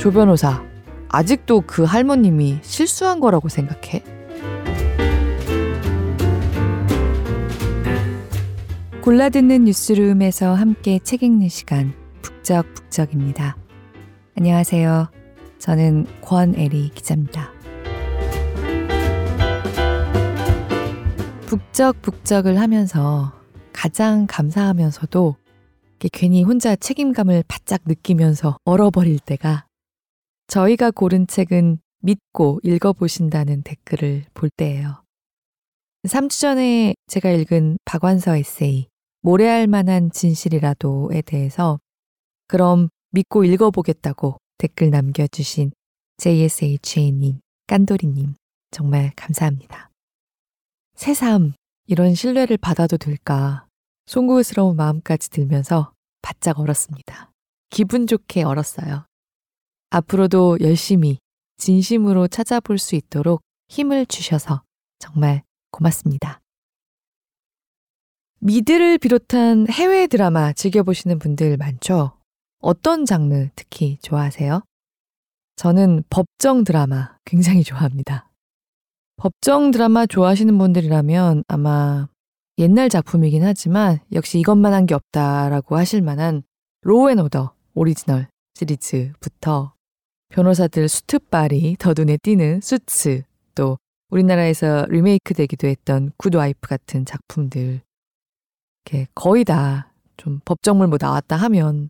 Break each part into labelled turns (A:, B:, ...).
A: 조 변호사, 아직도 그 할머님이 실수한 거라고 생각해?
B: 골라듣는 뉴스룸에서 함께 책 읽는 시간 북적북적입니다. 안녕하세요. 저는 권애리 기자입니다. 북적북적을 하면서 가장 감사하면서도 괜히 혼자 책임감을 바짝 느끼면서 얼어버릴 때가 저희가 고른 책은 믿고 읽어보신다는 댓글을 볼 때예요. 3주 전에 제가 읽은 박완서 에세이 모래알 만한 진실이라도에 대해서 그럼 믿고 읽어보겠다고 댓글 남겨주신 JSHA님, 깐돌이님 정말 감사합니다. 새삼 이런 신뢰를 받아도 될까 송구스러운 마음까지 들면서 바짝 얼었습니다. 기분 좋게 얼었어요. 앞으로도 열심히 진심으로 찾아볼 수 있도록 힘을 주셔서 정말 고맙습니다. 미드를 비롯한 해외 드라마 즐겨보시는 분들 많죠? 어떤 장르 특히 좋아하세요? 저는 법정 드라마 굉장히 좋아합니다. 법정 드라마 좋아하시는 분들이라면 아마 옛날 작품이긴 하지만 역시 이것만 한 게 없다라고 하실 만한 Law and Order 오리지널 시리즈부터 변호사들 수트빨이 더 눈에 띄는 수츠 또 우리나라에서 리메이크 되기도 했던 Good Wife 같은 작품들 거의 다 좀 법정물 뭐 나왔다 하면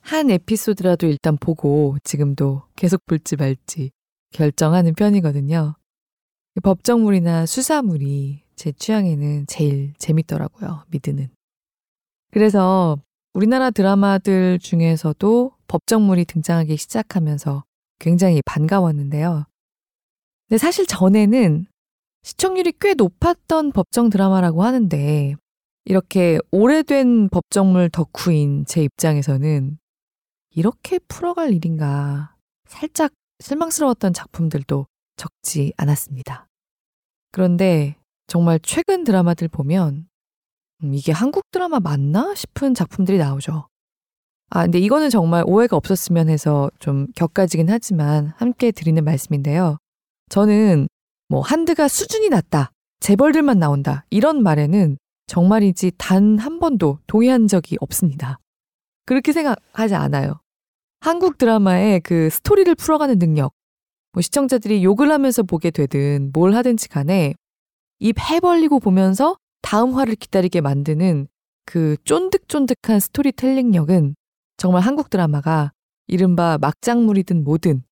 B: 한 에피소드라도 일단 보고 지금도 계속 볼지 말지 결정하는 편이거든요. 법정물이나 수사물이 제 취향에는 제일 재밌더라고요, 미드는. 그래서 우리나라 드라마들 중에서도 법정물이 등장하기 시작하면서 굉장히 반가웠는데요. 근데 사실 전에는 시청률이 꽤 높았던 법정 드라마라고 하는데 이렇게 오래된 법정물 덕후인 제 입장에서는 이렇게 풀어갈 일인가 살짝 실망스러웠던 작품들도 적지 않았습니다. 그런데 정말 최근 드라마들 보면 음, 이게 한국 드라마 맞나 싶은 작품들이 나오죠. 아, 근데 이거는 정말 오해가 없었으면 해서 좀 격가지긴 하지만 함께 드리는 말씀인데요. 저는 뭐 한드가 수준이 낮다, 재벌들만 나온다, 이런 말에는 정말이지 단 한 번도 동의한 적이 없습니다. 그렇게 생각하지 않아요. 한국 드라마의 그 스토리를 풀어가는 능력, 뭐 시청자들이 욕을 하면서 보게 되든 뭘 하든지 간에 입 해벌리고 보면서 다음 화를 기다리게 만드는 그 쫀득쫀득한 스토리텔링력은 정말 한국 드라마가 이른바 막장물이든 뭐든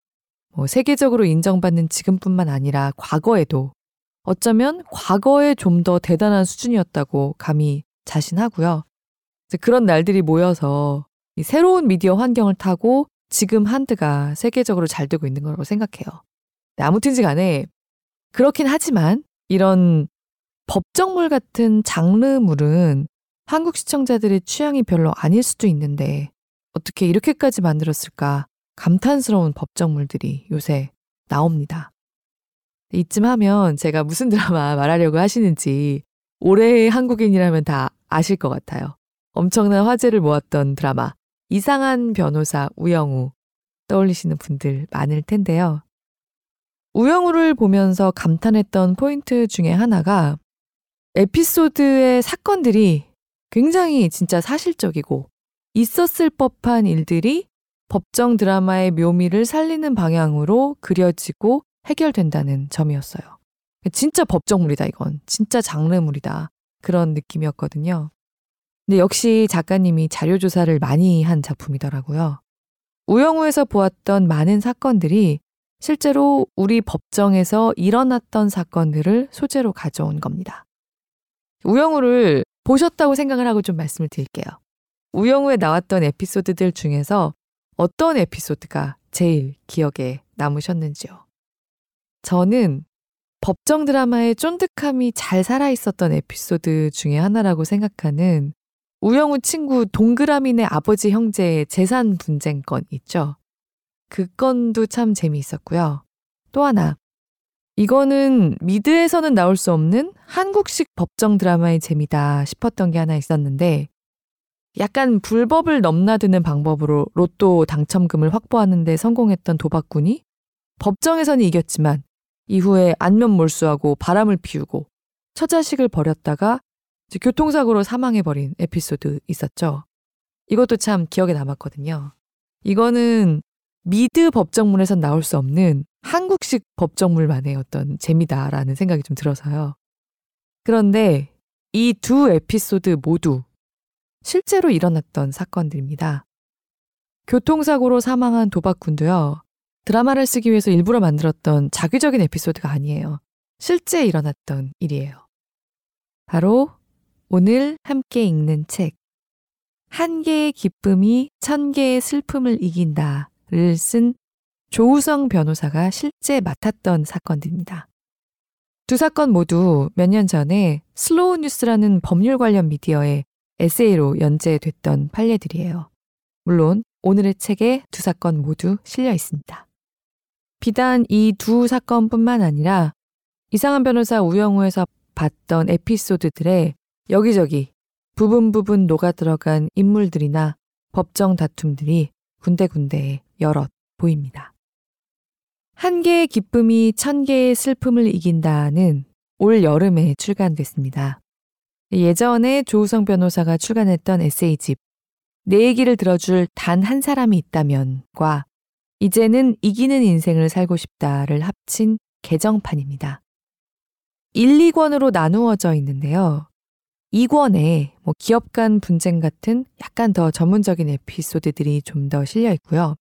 B: 뭐 세계적으로 인정받는 지금뿐만 아니라 과거에도 어쩌면 과거에 좀 더 대단한 수준이었다고 감히 자신하고요. 그런 날들이 모여서 새로운 미디어 환경을 타고 지금 한드가 세계적으로 잘 되고 있는 거라고 생각해요. 네, 아무튼지 간에 그렇긴 하지만 이런 법정물 같은 장르물은 한국 시청자들의 취향이 별로 아닐 수도 있는데 어떻게 이렇게까지 만들었을까 감탄스러운 법정물들이 요새 나옵니다. 이쯤 하면 제가 무슨 드라마 말하려고 하시는지 올해의 한국인이라면 다 아실 것 같아요. 엄청난 화제를 모았던 드라마 이상한 변호사 우영우 떠올리시는 분들 많을 텐데요. 우영우를 보면서 감탄했던 포인트 중에 하나가 에피소드의 사건들이 굉장히 진짜 사실적이고 있었을 법한 일들이 법정 드라마의 묘미를 살리는 방향으로 그려지고 해결된다는 점이었어요. 진짜 법정물이다, 이건. 진짜 장르물이다. 그런 느낌이었거든요. 근데 역시 작가님이 자료조사를 많이 한 작품이더라고요. 우영우에서 보았던 많은 사건들이 실제로 우리 법정에서 일어났던 사건들을 소재로 가져온 겁니다. 우영우를 보셨다고 생각을 하고 좀 말씀을 드릴게요. 우영우에 나왔던 에피소드들 중에서 어떤 에피소드가 제일 기억에 남으셨는지요? 저는 법정 드라마의 쫀득함이 잘 살아있었던 에피소드 중에 하나라고 생각하는 우영우 친구 동그라미네 아버지 형제의 재산 분쟁 건 있죠. 그 건도 참 재미있었고요. 또 하나, 이거는 미드에서는 나올 수 없는 한국식 법정 드라마의 재미다 싶었던 게 하나 있었는데, 약간 불법을 넘나드는 방법으로 로또 당첨금을 확보하는데 성공했던 도박꾼이 법정에서는 이겼지만 이후에 안면 몰수하고 바람을 피우고 처자식을 버렸다가 교통사고로 사망해버린 에피소드 있었죠. 이것도 참 기억에 남았거든요. 이거는 미드 법정물에선 나올 수 없는 한국식 법정물만의 어떤 재미다라는 생각이 좀 들어서요. 그런데 이 두 에피소드 모두 실제로 일어났던 사건들입니다. 교통사고로 사망한 도박꾼도요, 드라마를 쓰기 위해서 일부러 만들었던 자기적인 에피소드가 아니에요. 실제 일어났던 일이에요. 바로 오늘 함께 읽는 책, 한 개의 기쁨이 천 개의 슬픔을 이긴다를 쓴 조우성 변호사가 실제 맡았던 사건들입니다. 두 사건 모두 몇 년 전에 슬로우 뉴스라는 법률 관련 미디어에 에세이로 연재됐던 판례들이에요. 물론 오늘의 책에 두 사건 모두 실려 있습니다. 비단 이 두 사건뿐만 아니라 이상한 변호사 우영우에서 봤던 에피소드들에 여기저기 부분 부분 녹아 들어간 인물들이나 법정 다툼들이 군데군데에 여럿 보입니다. 한 개의 기쁨이 천 개의 슬픔을 이긴다는 올 여름에 출간됐습니다. 예전에 조우성 변호사가 출간했던 에세이집 내 얘기를 들어줄 단 한 사람이 있다면과 이제는 이기는 인생을 살고 싶다를 합친 개정판입니다. 1, 2권으로 나누어져 있는데요. 2권에 뭐 기업 간 분쟁 같은 약간 더 전문적인 에피소드들이 좀 더 실려 있고요.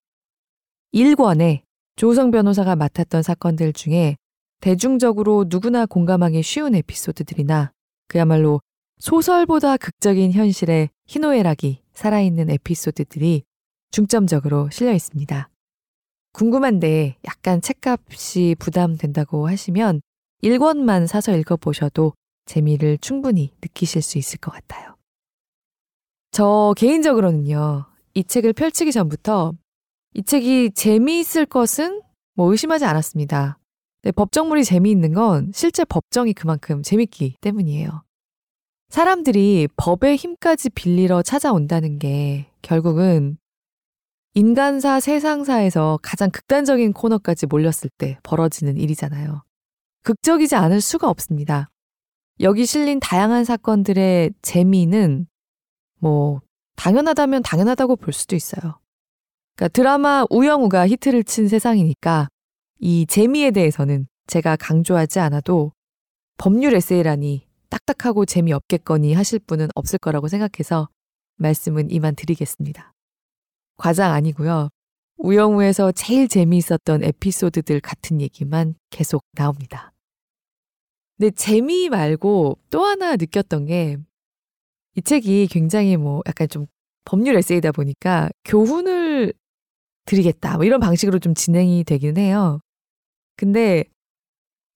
B: 1권에 조우성 변호사가 맡았던 사건들 중에 대중적으로 누구나 공감하기 쉬운 에피소드들이나 그야말로 소설보다 극적인 현실의 희노애락이 살아있는 에피소드들이 중점적으로 실려 있습니다. 궁금한데 약간 책값이 부담된다고 하시면 1권만 사서 읽어보셔도 재미를 충분히 느끼실 수 있을 것 같아요. 저 개인적으로는요, 이 책을 펼치기 전부터 이 책이 재미있을 것은 뭐 의심하지 않았습니다. 법정물이 재미있는 건 실제 법정이 그만큼 재밌기 때문이에요. 사람들이 법의 힘까지 빌리러 찾아온다는 게 결국은 인간사 세상사에서 가장 극단적인 코너까지 몰렸을 때 벌어지는 일이잖아요. 극적이지 않을 수가 없습니다. 여기 실린 다양한 사건들의 재미는 뭐 당연하다면 당연하다고 볼 수도 있어요. 그러니까 드라마 우영우가 히트를 친 세상이니까 이 재미에 대해서는 제가 강조하지 않아도 법률 에세이라니 딱딱하고 재미없겠거니 하실 분은 없을 거라고 생각해서 말씀은 이만 드리겠습니다. 과장 아니고요. 우영우에서 제일 재미있었던 에피소드들 같은 얘기만 계속 나옵니다. 근데 재미 말고 또 하나 느꼈던 게 이 책이 굉장히 뭐 약간 좀 법률 에세이다 보니까 교훈을 드리겠다 뭐 이런 방식으로 좀 진행이 되긴 해요. 근데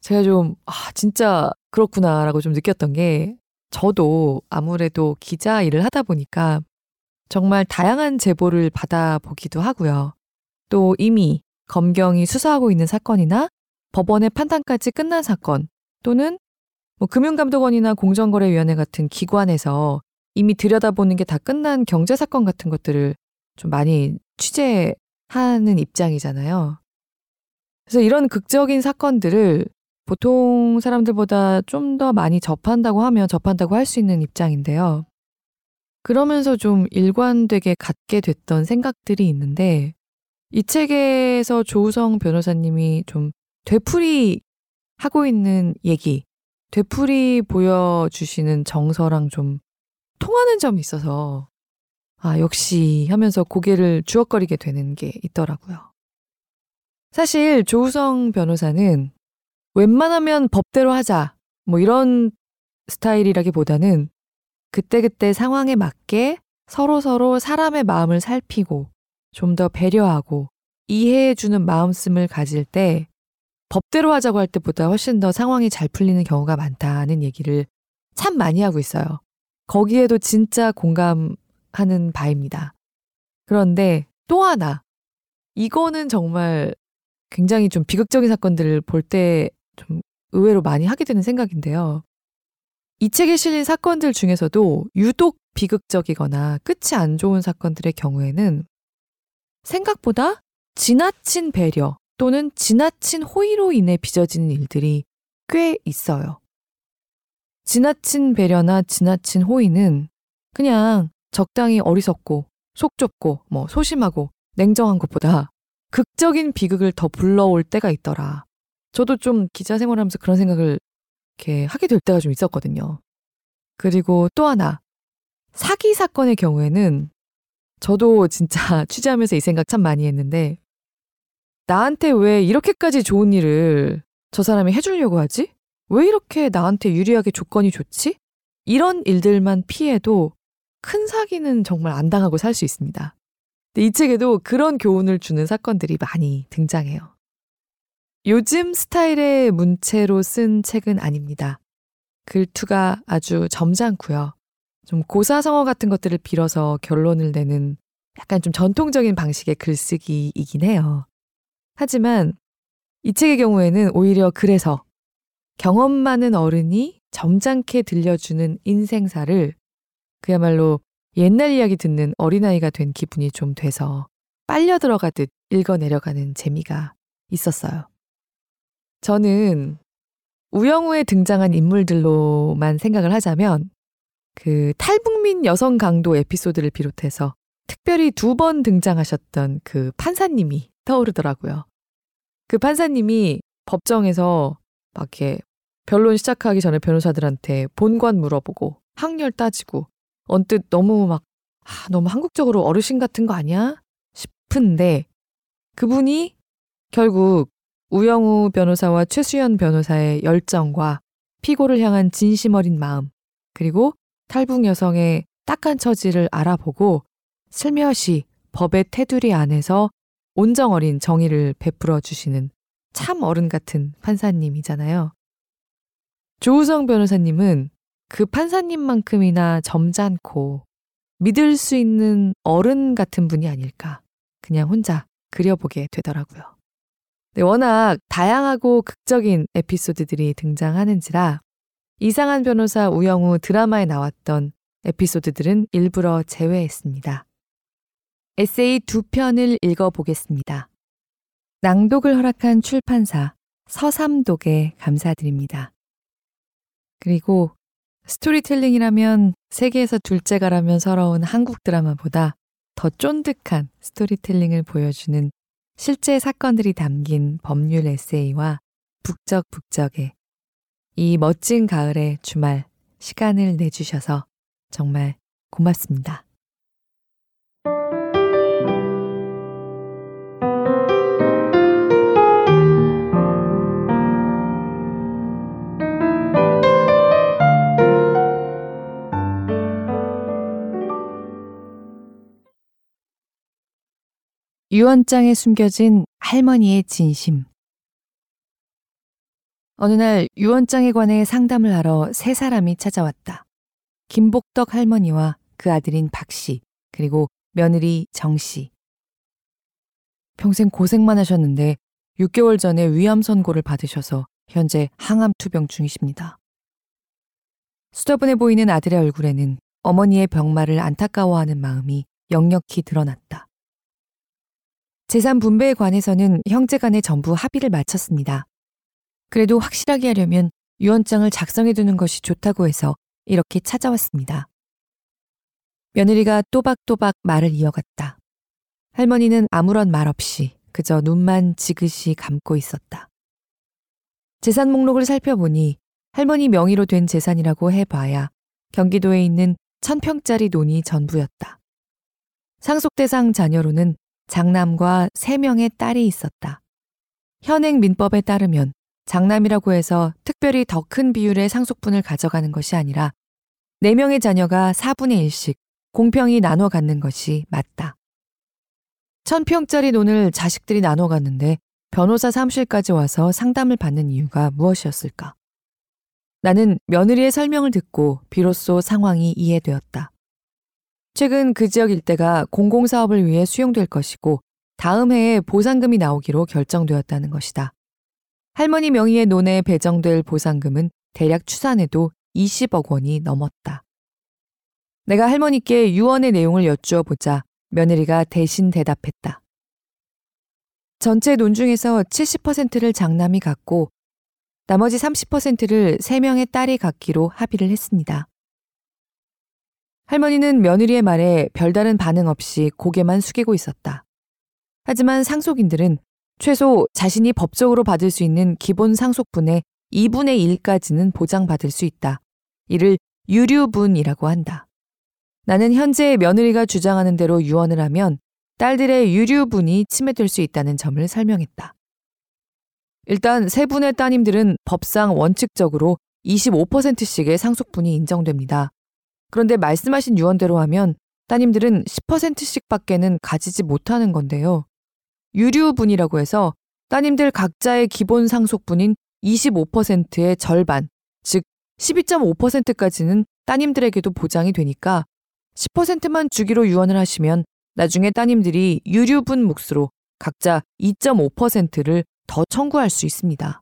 B: 제가 좀, 아, 진짜 그렇구나라고 좀 느꼈던 게 저도 아무래도 기자 일을 하다 보니까 정말 다양한 제보를 받아보기도 하고요. 또 이미 검경이 수사하고 있는 사건이나 법원의 판단까지 끝난 사건 또는 뭐 금융감독원이나 공정거래위원회 같은 기관에서 이미 들여다보는 게 다 끝난 경제 사건 같은 것들을 좀 많이 취재하는 입장이잖아요. 그래서 이런 극적인 사건들을 보통 사람들보다 좀 더 많이 접한다고 하면 접한다고 할 수 있는 입장인데요. 그러면서 좀 일관되게 갖게 됐던 생각들이 있는데 이 책에서 조우성 변호사님이 좀 되풀이 하고 있는 얘기, 되풀이 보여주시는 정서랑 좀 통하는 점이 있어서 아, 역시 하면서 고개를 주걱거리게 되는 게 있더라고요. 사실 조우성 변호사는 웬만하면 법대로 하자. 뭐 이런 스타일이라기보다는 그때그때 상황에 맞게 서로서로 사람의 마음을 살피고 좀 더 배려하고 이해해주는 마음씀을 가질 때 법대로 하자고 할 때보다 훨씬 더 상황이 잘 풀리는 경우가 많다는 얘기를 참 많이 하고 있어요. 거기에도 진짜 공감하는 바입니다. 그런데 또 하나, 이거는 정말 굉장히 좀 비극적인 사건들을 볼 때 좀 의외로 많이 하게 되는 생각인데요. 이 책에 실린 사건들 중에서도 유독 비극적이거나 끝이 안 좋은 사건들의 경우에는 생각보다 지나친 배려 또는 지나친 호의로 인해 빚어지는 일들이 꽤 있어요. 지나친 배려나 지나친 호의는 그냥 적당히 어리석고 속 좁고 뭐 소심하고 냉정한 것보다 극적인 비극을 더 불러올 때가 있더라. 저도 좀 기자 생활하면서 그런 생각을 이렇게 하게 될 때가 좀 있었거든요. 그리고 또 하나 사기 사건의 경우에는 저도 진짜 취재하면서 이 생각 참 많이 했는데 나한테 왜 이렇게까지 좋은 일을 저 사람이 해주려고 하지? 왜 이렇게 나한테 유리하게 조건이 좋지? 이런 일들만 피해도 큰 사기는 정말 안 당하고 살 수 있습니다. 이 책에도 그런 교훈을 주는 사건들이 많이 등장해요. 요즘 스타일의 문체로 쓴 책은 아닙니다. 글투가 아주 점잖고요. 좀 고사성어 같은 것들을 빌어서 결론을 내는 약간 좀 전통적인 방식의 글쓰기이긴 해요. 하지만 이 책의 경우에는 오히려 그래서 경험 많은 어른이 점잖게 들려주는 인생사를 그야말로 옛날 이야기 듣는 어린아이가 된 기분이 좀 돼서 빨려 들어가듯 읽어내려가는 재미가 있었어요. 저는 우영우에 등장한 인물들로만 생각을 하자면 그 탈북민 여성 강도 에피소드를 비롯해서 특별히 두 번 등장하셨던 그 판사님이 떠오르더라고요. 그 판사님이 법정에서 막 이렇게 변론 시작하기 전에 변호사들한테 본관 물어보고 학렬 따지고 언뜻 너무 막 아, 너무 한국적으로 어르신 같은 거 아니야? 싶은데 그분이 결국 우영우 변호사와 최수연 변호사의 열정과 피고를 향한 진심 어린 마음 그리고 탈북 여성의 딱한 처지를 알아보고 슬며시 법의 테두리 안에서 온정 어린 정의를 베풀어 주시는 참 어른 같은 판사님이잖아요. 조우성 변호사님은 그 판사님만큼이나 점잖고 믿을 수 있는 어른 같은 분이 아닐까. 그냥 혼자 그려보게 되더라고요. 네, 워낙 다양하고 극적인 에피소드들이 등장하는지라 이상한 변호사 우영우 드라마에 나왔던 에피소드들은 일부러 제외했습니다. 에세이 두 편을 읽어보겠습니다. 낭독을 허락한 출판사 서삼독에 감사드립니다. 그리고 스토리텔링이라면 세계에서 둘째가라면 서러운 한국 드라마보다 더 쫀득한 스토리텔링을 보여주는 실제 사건들이 담긴 법률 에세이와 북적북적의 이 멋진 가을의 주말 시간을 내주셔서 정말 고맙습니다. 유언장에 숨겨진 할머니의 진심. 어느 날 유언장에 관해 상담을 하러 세 사람이 찾아왔다. 김복덕 할머니와 그 아들인 박 씨, 그리고 며느리 정 씨. 평생 고생만 하셨는데 6개월 전에 위암 선고를 받으셔서 현재 항암 투병 중이십니다. 수더분해 보이는 아들의 얼굴에는 어머니의 병마를 안타까워하는 마음이 역력히 드러났다. 재산 분배에 관해서는 형제 간에 전부 합의를 마쳤습니다. 그래도 확실하게 하려면 유언장을 작성해 두는 것이 좋다고 해서 이렇게 찾아왔습니다. 며느리가 또박또박 말을 이어갔다. 할머니는 아무런 말 없이 그저 눈만 지그시 감고 있었다. 재산 목록을 살펴보니 할머니 명의로 된 재산이라고 해봐야 경기도에 있는 천평짜리 논이 전부였다. 상속대상 자녀로는 장남과 3명의 딸이 있었다. 현행 민법에 따르면 장남이라고 해서 특별히 더 큰 비율의 상속분을 가져가는 것이 아니라 4명의 자녀가 4분의 1씩 공평히 나눠 갖는 것이 맞다. 천평짜리 돈을 자식들이 나눠 갔는데 변호사 사무실까지 와서 상담을 받는 이유가 무엇이었을까? 나는 며느리의 설명을 듣고 비로소 상황이 이해되었다. 최근 그 지역 일대가 공공사업을 위해 수용될 것이고 다음 해에 보상금이 나오기로 결정되었다는 것이다. 할머니 명의의 논에 배정될 보상금은 대략 추산해도 20억 원이 넘었다. 내가 할머니께 유언의 내용을 여쭈어 보자 며느리가 대신 대답했다. 전체 논 중에서 70%를 장남이 갖고 나머지 30%를 3명의 딸이 갖기로 합의를 했습니다. 할머니는 며느리의 말에 별다른 반응 없이 고개만 숙이고 있었다. 하지만 상속인들은 최소 자신이 법적으로 받을 수 있는 기본 상속분의 2분의 1까지는 보장받을 수 있다. 이를 유류분이라고 한다. 나는 현재 며느리가 주장하는 대로 유언을 하면 딸들의 유류분이 침해될 수 있다는 점을 설명했다. 일단 세 분의 따님들은 법상 원칙적으로 25%씩의 상속분이 인정됩니다. 그런데 말씀하신 유언대로 하면 따님들은 10%씩 밖에는 가지지 못하는 건데요. 유류분이라고 해서 따님들 각자의 기본 상속분인 25%의 절반, 즉 12.5%까지는 따님들에게도 보장이 되니까 10%만 주기로 유언을 하시면 나중에 따님들이 유류분 몫으로 각자 2.5%를 더 청구할 수 있습니다.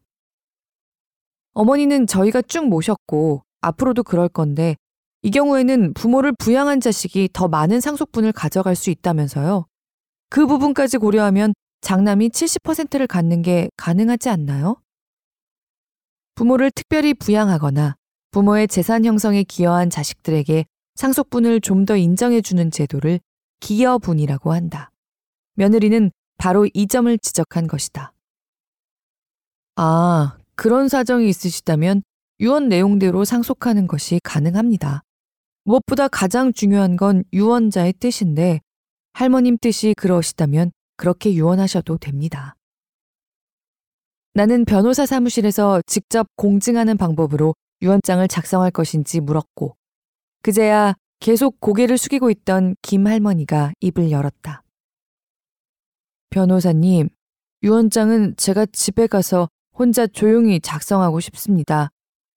B: 어머니는 저희가 쭉 모셨고 앞으로도 그럴 건데 이 경우에는 부모를 부양한 자식이 더 많은 상속분을 가져갈 수 있다면서요. 그 부분까지 고려하면 장남이 70%를 갖는 게 가능하지 않나요? 부모를 특별히 부양하거나 부모의 재산 형성에 기여한 자식들에게 상속분을 좀 더 인정해주는 제도를 기여분이라고 한다. 며느리는 바로 이 점을 지적한 것이다. 아, 그런 사정이 있으시다면 유언 내용대로 상속하는 것이 가능합니다. 무엇보다 가장 중요한 건 유언자의 뜻인데 할머님 뜻이 그러시다면 그렇게 유언하셔도 됩니다. 나는 변호사 사무실에서 직접 공증하는 방법으로 유언장을 작성할 것인지 물었고, 그제야 계속 고개를 숙이고 있던 김 할머니가 입을 열었다. 변호사님, 유언장은 제가 집에 가서 혼자 조용히 작성하고 싶습니다.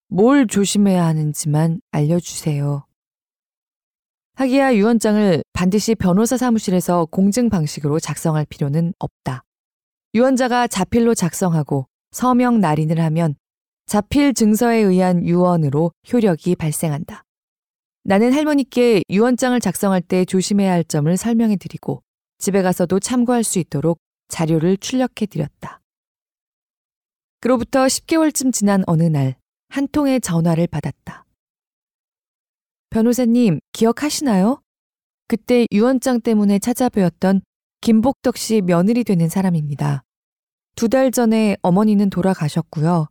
B: 뭘 조심해야 하는지만 알려주세요. 하기야 유언장을 반드시 변호사 사무실에서 공증 방식으로 작성할 필요는 없다. 유언자가 자필로 작성하고 서명 날인을 하면 자필 증서에 의한 유언으로 효력이 발생한다. 나는 할머니께 유언장을 작성할 때 조심해야 할 점을 설명해 드리고 집에 가서도 참고할 수 있도록 자료를 출력해 드렸다. 그로부터 10개월쯤 지난 어느 날 한 통의 전화를 받았다. 변호사님, 기억하시나요? 그때 유언장 때문에 찾아뵈었던 김복덕 씨 며느리 되는 사람입니다. 두 달 전에 어머니는 돌아가셨고요.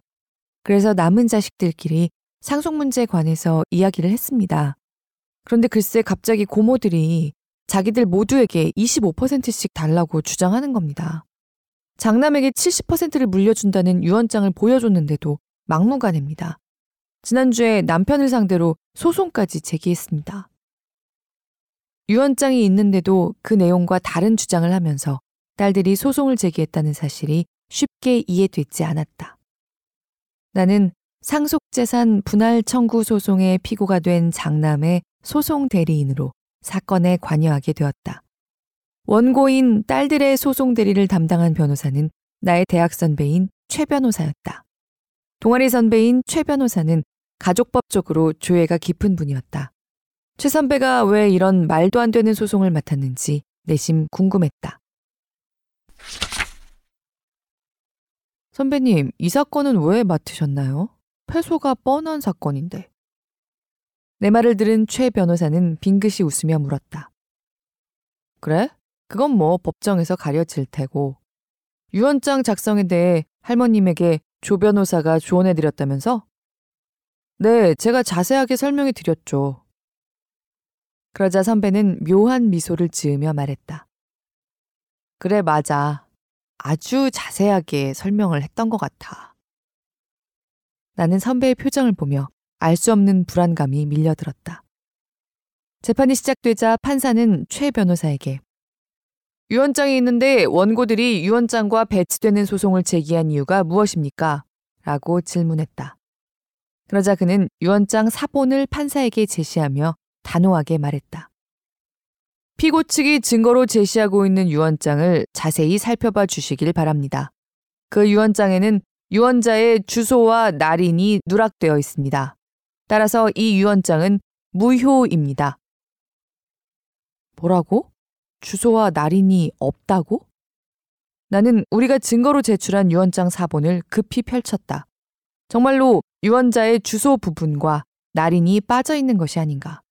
B: 그래서 남은 자식들끼리 상속 문제에 관해서 이야기를 했습니다. 그런데 글쎄 갑자기 고모들이 자기들 모두에게 25%씩 달라고 주장하는 겁니다. 장남에게 70%를 물려준다는 유언장을 보여줬는데도 막무가내입니다. 지난주에 남편을 상대로 소송까지 제기했습니다. 유언장이 있는데도 그 내용과 다른 주장을 하면서 딸들이 소송을 제기했다는 사실이 쉽게 이해되지 않았다. 나는 상속재산 분할 청구 소송의 피고가 된 장남의 소송 대리인으로 사건에 관여하게 되었다. 원고인 딸들의 소송 대리를 담당한 변호사는 나의 대학 선배인 최 변호사였다. 동아리 선배인 최 변호사는 가족법 적으로 조예가 깊은 분이었다. 최 선배가 왜 이런 말도 안 되는 소송을 맡았는지 내심 궁금했다. 선배님, 이 사건은 왜 맡으셨나요? 패소가 뻔한 사건인데. 내 말을 들은 최 변호사는 빙긋이 웃으며 물었다. 그래? 그건 뭐 법정에서 가려질 테고. 유언장 작성에 대해 할머님에게 조 변호사가 조언해드렸다면서? 네, 제가 자세하게 설명해 드렸죠. 그러자 선배는 묘한 미소를 지으며 말했다. 그래, 맞아. 아주 자세하게 설명을 했던 것 같아. 나는 선배의 표정을 보며 알 수 없는 불안감이 밀려들었다. 재판이 시작되자 판사는 최 변호사에게 유언장이 있는데 원고들이 유언장과 배치되는 소송을 제기한 이유가 무엇입니까? 라고 질문했다. 그러자 그는 유언장 사본을 판사에게 제시하며 단호하게 말했다. 피고 측이 증거로 제시하고 있는 유언장을 자세히 살펴봐 주시길 바랍니다. 그 유언장에는 유언자의 주소와 날인이 누락되어 있습니다. 따라서 이 유언장은 무효입니다. 뭐라고? 주소와 날인이 없다고? 나는 우리가 증거로 제출한 유언장 사본을 급히 펼쳤다. 정말로 유언자의 주소 부분과 날인이 빠져 있는 것이 아닌가.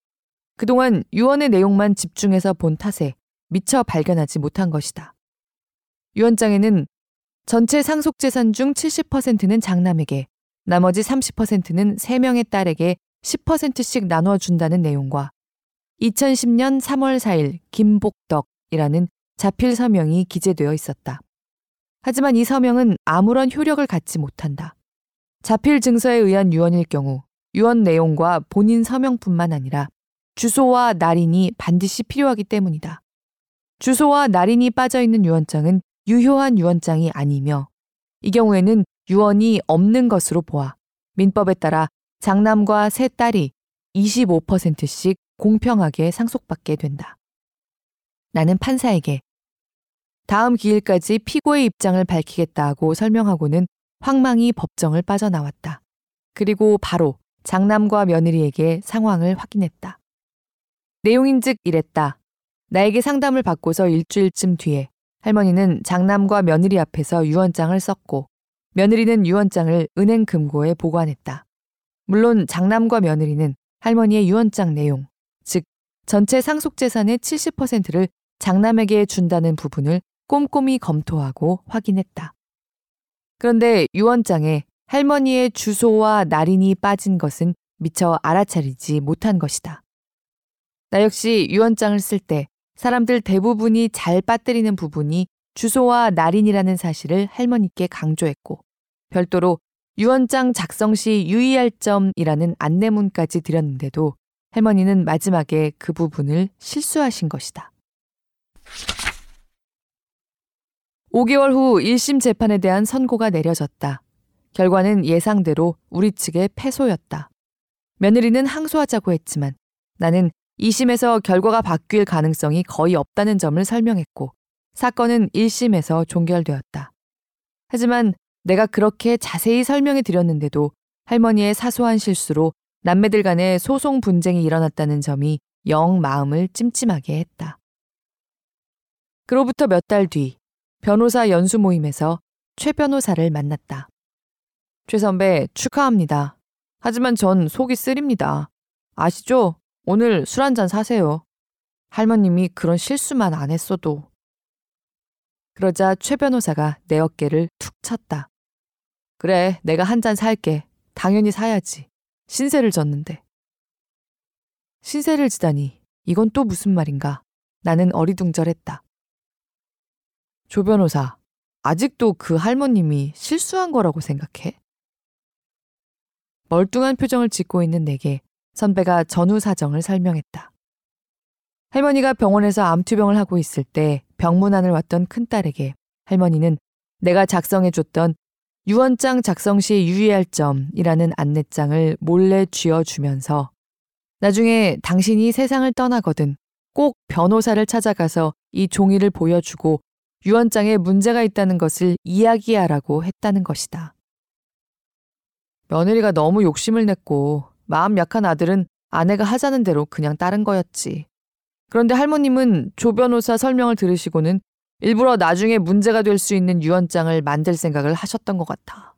B: 그동안 유언의 내용만 집중해서 본 탓에 미처 발견하지 못한 것이다. 유언장에는 전체 상속재산 중 70%는 장남에게, 나머지 30%는 3명의 딸에게 10%씩 나눠준다는 내용과 2010년 3월 4일 김복덕이라는 자필 서명이 기재되어 있었다. 하지만 이 서명은 아무런 효력을 갖지 못한다. 자필 증서에 의한 유언일 경우 유언 내용과 본인 서명뿐만 아니라 주소와 날인이 반드시 필요하기 때문이다. 주소와 날인이 빠져 있는 유언장은 유효한 유언장이 아니며 이 경우에는 유언이 없는 것으로 보아 민법에 따라 장남과 세 딸이 25%씩 공평하게 상속받게 된다. 나는 판사에게 다음 기일까지 피고의 입장을 밝히겠다고 설명하고는 황망히 법정을 빠져나왔다. 그리고 바로 장남과 며느리에게 상황을 확인했다. 내용인즉 이랬다. 나에게 상담을 받고서 일주일쯤 뒤에 할머니는 장남과 며느리 앞에서 유언장을 썼고 며느리는 유언장을 은행 금고에 보관했다. 물론 장남과 며느리는 할머니의 유언장 내용, 즉 전체 상속 재산의 70%를 장남에게 준다는 부분을 꼼꼼히 검토하고 확인했다. 그런데 유언장에 할머니의 주소와 날인이 빠진 것은 미처 알아차리지 못한 것이다. 나 역시 유언장을 쓸 때 사람들 대부분이 잘 빠뜨리는 부분이 주소와 날인이라는 사실을 할머니께 강조했고 별도로 유언장 작성 시 유의할 점이라는 안내문까지 드렸는데도 할머니는 마지막에 그 부분을 실수하신 것이다. 5개월 후 1심 재판에 대한 선고가 내려졌다. 결과는 예상대로 우리 측의 패소였다. 며느리는 항소하자고 했지만 나는 2심에서 결과가 바뀔 가능성이 거의 없다는 점을 설명했고 사건은 1심에서 종결되었다. 하지만 내가 그렇게 자세히 설명해 드렸는데도 할머니의 사소한 실수로 남매들 간에 소송 분쟁이 일어났다는 점이 영 마음을 찜찜하게 했다. 그로부터 몇 달 뒤 변호사 연수 모임에서 최 변호사를 만났다. 최 선배 축하합니다. 하지만 전 속이 쓰립니다. 아시죠? 오늘 술 한 잔 사세요. 할머님이 그런 실수만 안 했어도. 그러자 최 변호사가 내 어깨를 툭 쳤다. 그래, 내가 한 잔 살게. 당연히 사야지. 신세를 졌는데. 신세를 지다니, 이건 또 무슨 말인가? 나는 어리둥절했다. 조 변호사, 아직도 그 할머님이 실수한 거라고 생각해? 멀뚱한 표정을 짓고 있는 내게 선배가 전후 사정을 설명했다. 할머니가 병원에서 암투병을 하고 있을 때 병문안을 왔던 큰딸에게 할머니는 내가 작성해줬던 유언장 작성 시 유의할 점이라는 안내장을 몰래 쥐어주면서 나중에 당신이 세상을 떠나거든 꼭 변호사를 찾아가서 이 종이를 보여주고 유언장에 문제가 있다는 것을 이야기하라고 했다는 것이다. 며느리가 너무 욕심을 냈고 마음 약한 아들은 아내가 하자는 대로 그냥 따른 거였지. 그런데 할머님은 조 변호사 설명을 들으시고는 일부러 나중에 문제가 될 수 있는 유언장을 만들 생각을 하셨던 것 같아.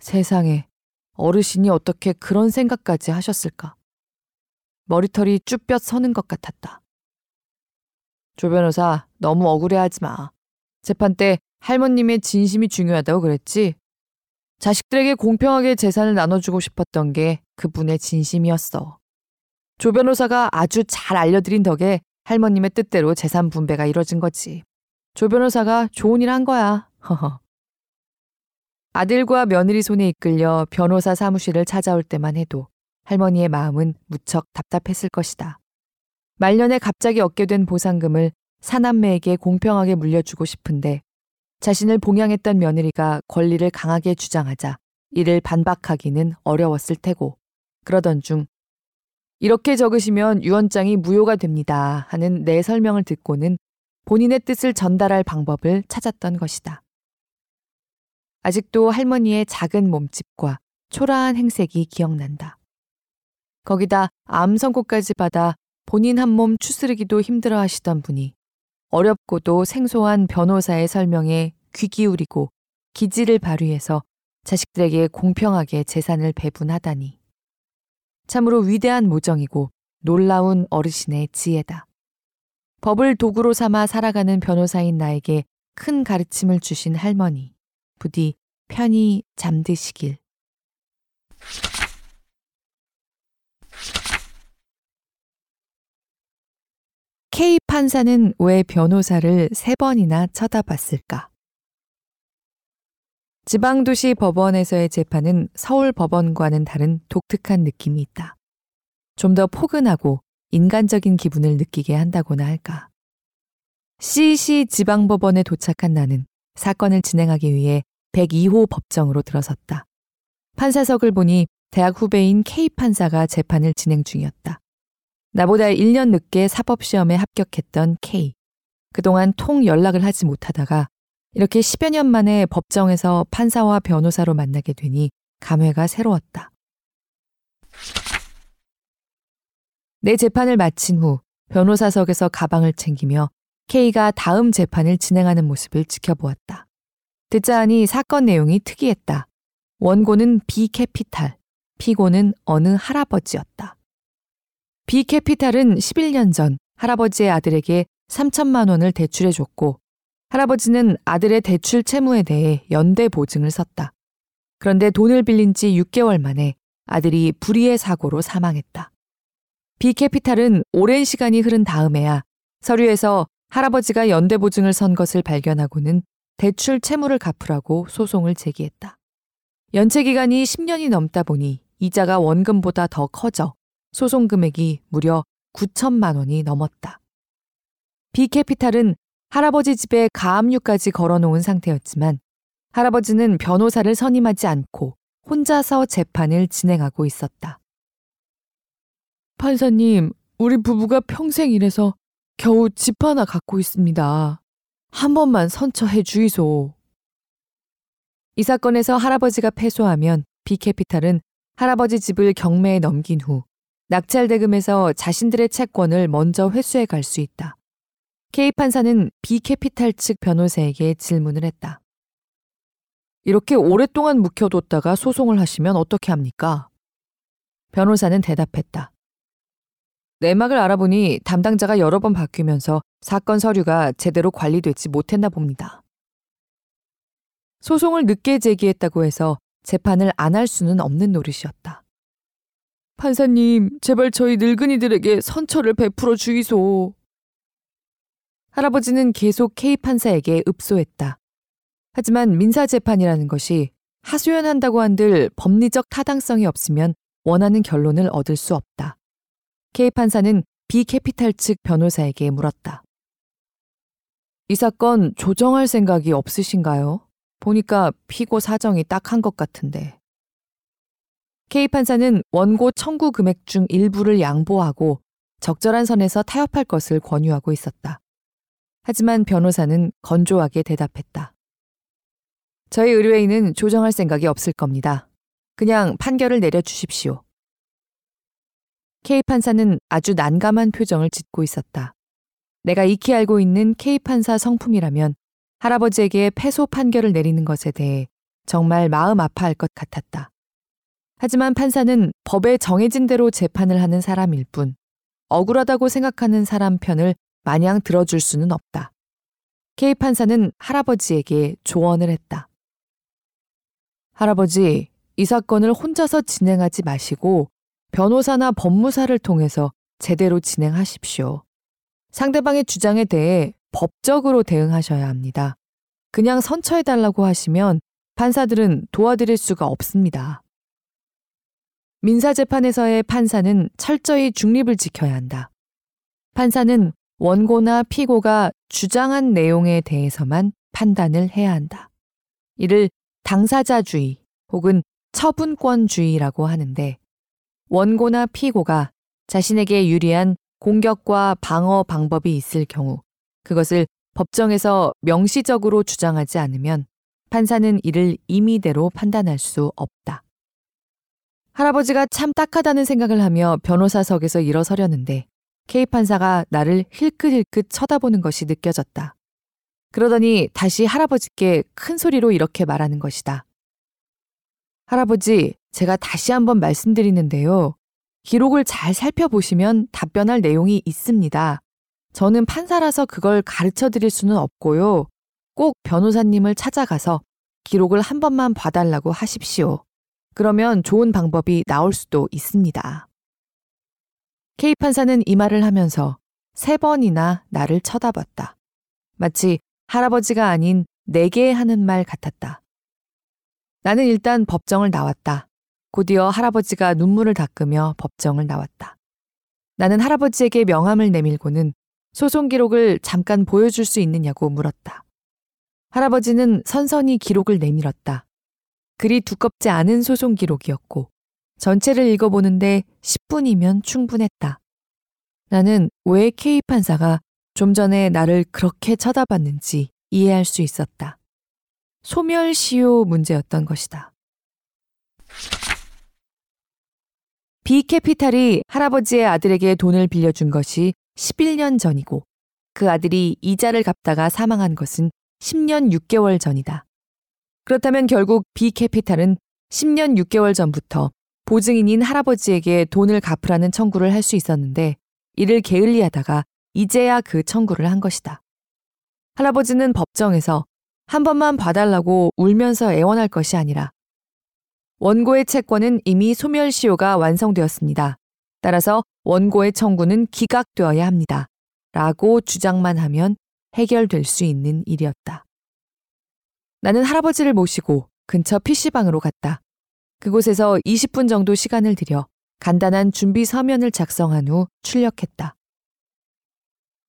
B: 세상에 어르신이 어떻게 그런 생각까지 하셨을까? 머리털이 쭈뼛 서는 것 같았다. 조 변호사, 너무 억울해하지 마. 재판 때 할머님의 진심이 중요하다고 그랬지? 자식들에게 공평하게 재산을 나눠주고 싶었던 게 그분의 진심이었어. 조 변호사가 아주 잘 알려드린 덕에 할머님의 뜻대로 재산 분배가 이뤄진 거지. 조 변호사가 좋은 일 한 거야. 아들과 며느리 손에 이끌려 변호사 사무실을 찾아올 때만 해도 할머니의 마음은 무척 답답했을 것이다. 말년에 갑자기 얻게 된 보상금을 사남매에게 공평하게 물려주고 싶은데 자신을 봉양했던 며느리가 권리를 강하게 주장하자 이를 반박하기는 어려웠을 테고 그러던 중 이렇게 적으시면 유언장이 무효가 됩니다 하는 내 설명을 듣고는 본인의 뜻을 전달할 방법을 찾았던 것이다. 아직도 할머니의 작은 몸집과 초라한 행색이 기억난다. 거기다 암 선고까지 받아 본인 한 몸 추스르기도 힘들어 하시던 분이 어렵고도 생소한 변호사의 설명에 귀 기울이고 기지를 발휘해서 자식들에게 공평하게 재산을 배분하다니. 참으로 위대한 모정이고 놀라운 어르신의 지혜다. 법을 도구로 삼아 살아가는 변호사인 나에게 큰 가르침을 주신 할머니. 부디 편히 잠드시길. K 판사는 왜 변호사를 세 번이나 쳐다봤을까? 지방도시 법원에서의 재판은 서울 법원과는 다른 독특한 느낌이 있다. 좀 더 포근하고 인간적인 기분을 느끼게 한다고나 할까. CC 지방법원에 도착한 나는 사건을 진행하기 위해 102호 법정으로 들어섰다. 판사석을 보니 대학 후배인 K 판사가 재판을 진행 중이었다. 나보다 1년 늦게 사법시험에 합격했던 K. 그동안 통 연락을 하지 못하다가 이렇게 10여 년 만에 법정에서 판사와 변호사로 만나게 되니 감회가 새로웠다. 내 재판을 마친 후 변호사석에서 가방을 챙기며 K가 다음 재판을 진행하는 모습을 지켜보았다. 듣자 하니 사건 내용이 특이했다. 원고는 비캐피탈, 피고는 어느 할아버지였다. 비캐피탈은 11년 전 할아버지의 아들에게 3천만 원을 대출해 줬고 할아버지는 아들의 대출 채무에 대해 연대 보증을 섰다. 그런데 돈을 빌린 지 6개월 만에 아들이 불의의 사고로 사망했다. 비캐피탈은 오랜 시간이 흐른 다음에야 서류에서 할아버지가 연대 보증을 선 것을 발견하고는 대출 채무를 갚으라고 소송을 제기했다. 연체 기간이 10년이 넘다 보니 이자가 원금보다 더 커져 소송 금액이 무려 9천만 원이 넘었다. 비캐피탈은 할아버지 집에 가압류까지 걸어놓은 상태였지만 할아버지는 변호사를 선임하지 않고 혼자서 재판을 진행하고 있었다. 판사님, 우리 부부가 평생 일해서 겨우 집 하나 갖고 있습니다. 한 번만 선처해 주이소. 이 사건에서 할아버지가 패소하면 비캐피탈은 할아버지 집을 경매에 넘긴 후 낙찰대금에서 자신들의 채권을 먼저 회수해 갈 수 있다. K 판사는 비캐피탈 측 변호사에게 질문을 했다. 이렇게 오랫동안 묵혀뒀다가 소송을 하시면 어떻게 합니까? 변호사는 대답했다. 내막을 알아보니 담당자가 여러 번 바뀌면서 사건 서류가 제대로 관리되지 못했나 봅니다. 소송을 늦게 제기했다고 해서 재판을 안 할 수는 없는 노릇이었다. 판사님, 제발 저희 늙은이들에게 선처를 베풀어 주이소. 할아버지는 계속 K 판사에게 읍소했다. 하지만 민사재판이라는 것이 하소연한다고 한들 법리적 타당성이 없으면 원하는 결론을 얻을 수 없다. K 판사는 비캐피탈 측 변호사에게 물었다. 이 사건 조정할 생각이 없으신가요? 보니까 피고 사정이 딱한 것 같은데. K 판사는 원고 청구 금액 중 일부를 양보하고 적절한 선에서 타협할 것을 권유하고 있었다. 하지만 변호사는 건조하게 대답했다. 저희 의뢰인은 조정할 생각이 없을 겁니다. 그냥 판결을 내려주십시오. K 판사는 아주 난감한 표정을 짓고 있었다. 내가 익히 알고 있는 K 판사 성품이라면 할아버지에게 패소 판결을 내리는 것에 대해 정말 마음 아파할 것 같았다. 하지만 판사는 법에 정해진 대로 재판을 하는 사람일 뿐 억울하다고 생각하는 사람 편을 마냥 들어줄 수는 없다. K 판사는 할아버지에게 조언을 했다. 할아버지, 이 사건을 혼자서 진행하지 마시고 변호사나 법무사를 통해서 제대로 진행하십시오. 상대방의 주장에 대해 법적으로 대응하셔야 합니다. 그냥 선처해달라고 하시면 판사들은 도와드릴 수가 없습니다. 민사재판에서의 판사는 철저히 중립을 지켜야 한다. 판사는 원고나 피고가 주장한 내용에 대해서만 판단을 해야 한다. 이를 당사자주의 혹은 처분권주의라고 하는데 원고나 피고가 자신에게 유리한 공격과 방어 방법이 있을 경우 그것을 법정에서 명시적으로 주장하지 않으면 판사는 이를 임의대로 판단할 수 없다. 할아버지가 참 딱하다는 생각을 하며 변호사석에서 일어서려는데 K 판사가 나를 힐끗힐끗 쳐다보는 것이 느껴졌다. 그러더니 다시 할아버지께 큰 소리로 이렇게 말하는 것이다. 할아버지, 제가 다시 한번 말씀드리는데요. 기록을 잘 살펴보시면 답변할 내용이 있습니다. 저는 판사라서 그걸 가르쳐 드릴 수는 없고요. 꼭 변호사님을 찾아가서 기록을 한 번만 봐달라고 하십시오. 그러면 좋은 방법이 나올 수도 있습니다. K 판사는 이 말을 하면서 세 번이나 나를 쳐다봤다. 마치 할아버지가 아닌 내게 하는 말 같았다. 나는 일단 법정을 나왔다. 곧이어 할아버지가 눈물을 닦으며 법정을 나왔다. 나는 할아버지에게 명함을 내밀고는 소송 기록을 잠깐 보여줄 수 있느냐고 물었다. 할아버지는 선선히 기록을 내밀었다. 그리 두껍지 않은 소송 기록이었고 전체를 읽어보는데 10분이면 충분했다. 나는 왜 K 판사가 좀 전에 나를 그렇게 쳐다봤는지 이해할 수 있었다. 소멸시효 문제였던 것이다. 비캐피탈이 할아버지의 아들에게 돈을 빌려준 것이 11년 전이고 그 아들이 이자를 갚다가 사망한 것은 10년 6개월 전이다. 그렇다면 결국 비캐피탈은 10년 6개월 전부터 보증인인 할아버지에게 돈을 갚으라는 청구를 할 수 있었는데 이를 게을리하다가 이제야 그 청구를 한 것이다. 할아버지는 법정에서 한 번만 봐달라고 울면서 애원할 것이 아니라 원고의 채권은 이미 소멸시효가 완성되었습니다. 따라서 원고의 청구는 기각되어야 합니다. 라고 주장만 하면 해결될 수 있는 일이었다. 나는 할아버지를 모시고 근처 PC방으로 갔다. 그곳에서 20분 정도 시간을 들여 간단한 준비 서면을 작성한 후 출력했다.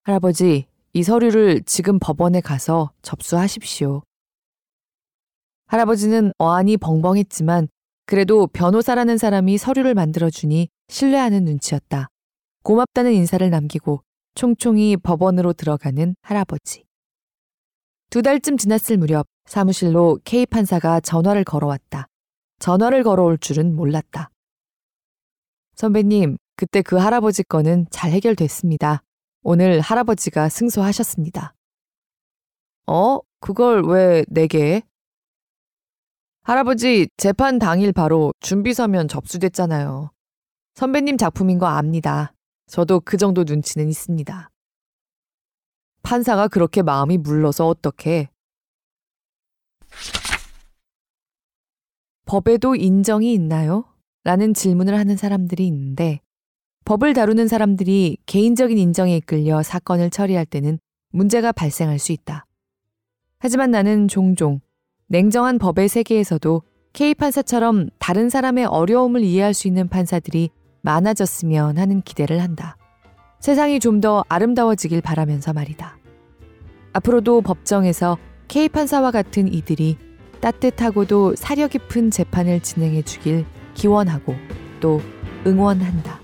B: 할아버지, 이 서류를 지금 법원에 가서 접수하십시오. 할아버지는 어안이 벙벙했지만 그래도 변호사라는 사람이 서류를 만들어주니 신뢰하는 눈치였다. 고맙다는 인사를 남기고 총총히 법원으로 들어가는 할아버지. 두 달쯤 지났을 무렵 사무실로 K 판사가 전화를 걸어왔다. 전화를 걸어올 줄은 몰랐다. 선배님, 그때 그 할아버지 건은 잘 해결됐습니다. 오늘 할아버지가 승소하셨습니다. 어? 그걸 왜 내게? 할아버지, 재판 당일 바로 준비서면 접수됐잖아요. 선배님 작품인 거 압니다. 저도 그 정도 눈치는 있습니다. 판사가 그렇게 마음이 물러서 어떻게? 법에도 인정이 있나요? 라는 질문을 하는 사람들이 있는데 법을 다루는 사람들이 개인적인 인정에 이끌려 사건을 처리할 때는 문제가 발생할 수 있다. 하지만 나는 종종 냉정한 법의 세계에서도 K 판사처럼 다른 사람의 어려움을 이해할 수 있는 판사들이 많아졌으면 하는 기대를 한다. 세상이 좀 더 아름다워지길 바라면서 말이다. 앞으로도 법정에서 K 판사와 같은 이들이 따뜻하고도 사려 깊은 재판을 진행해 주길 기원하고 또 응원한다.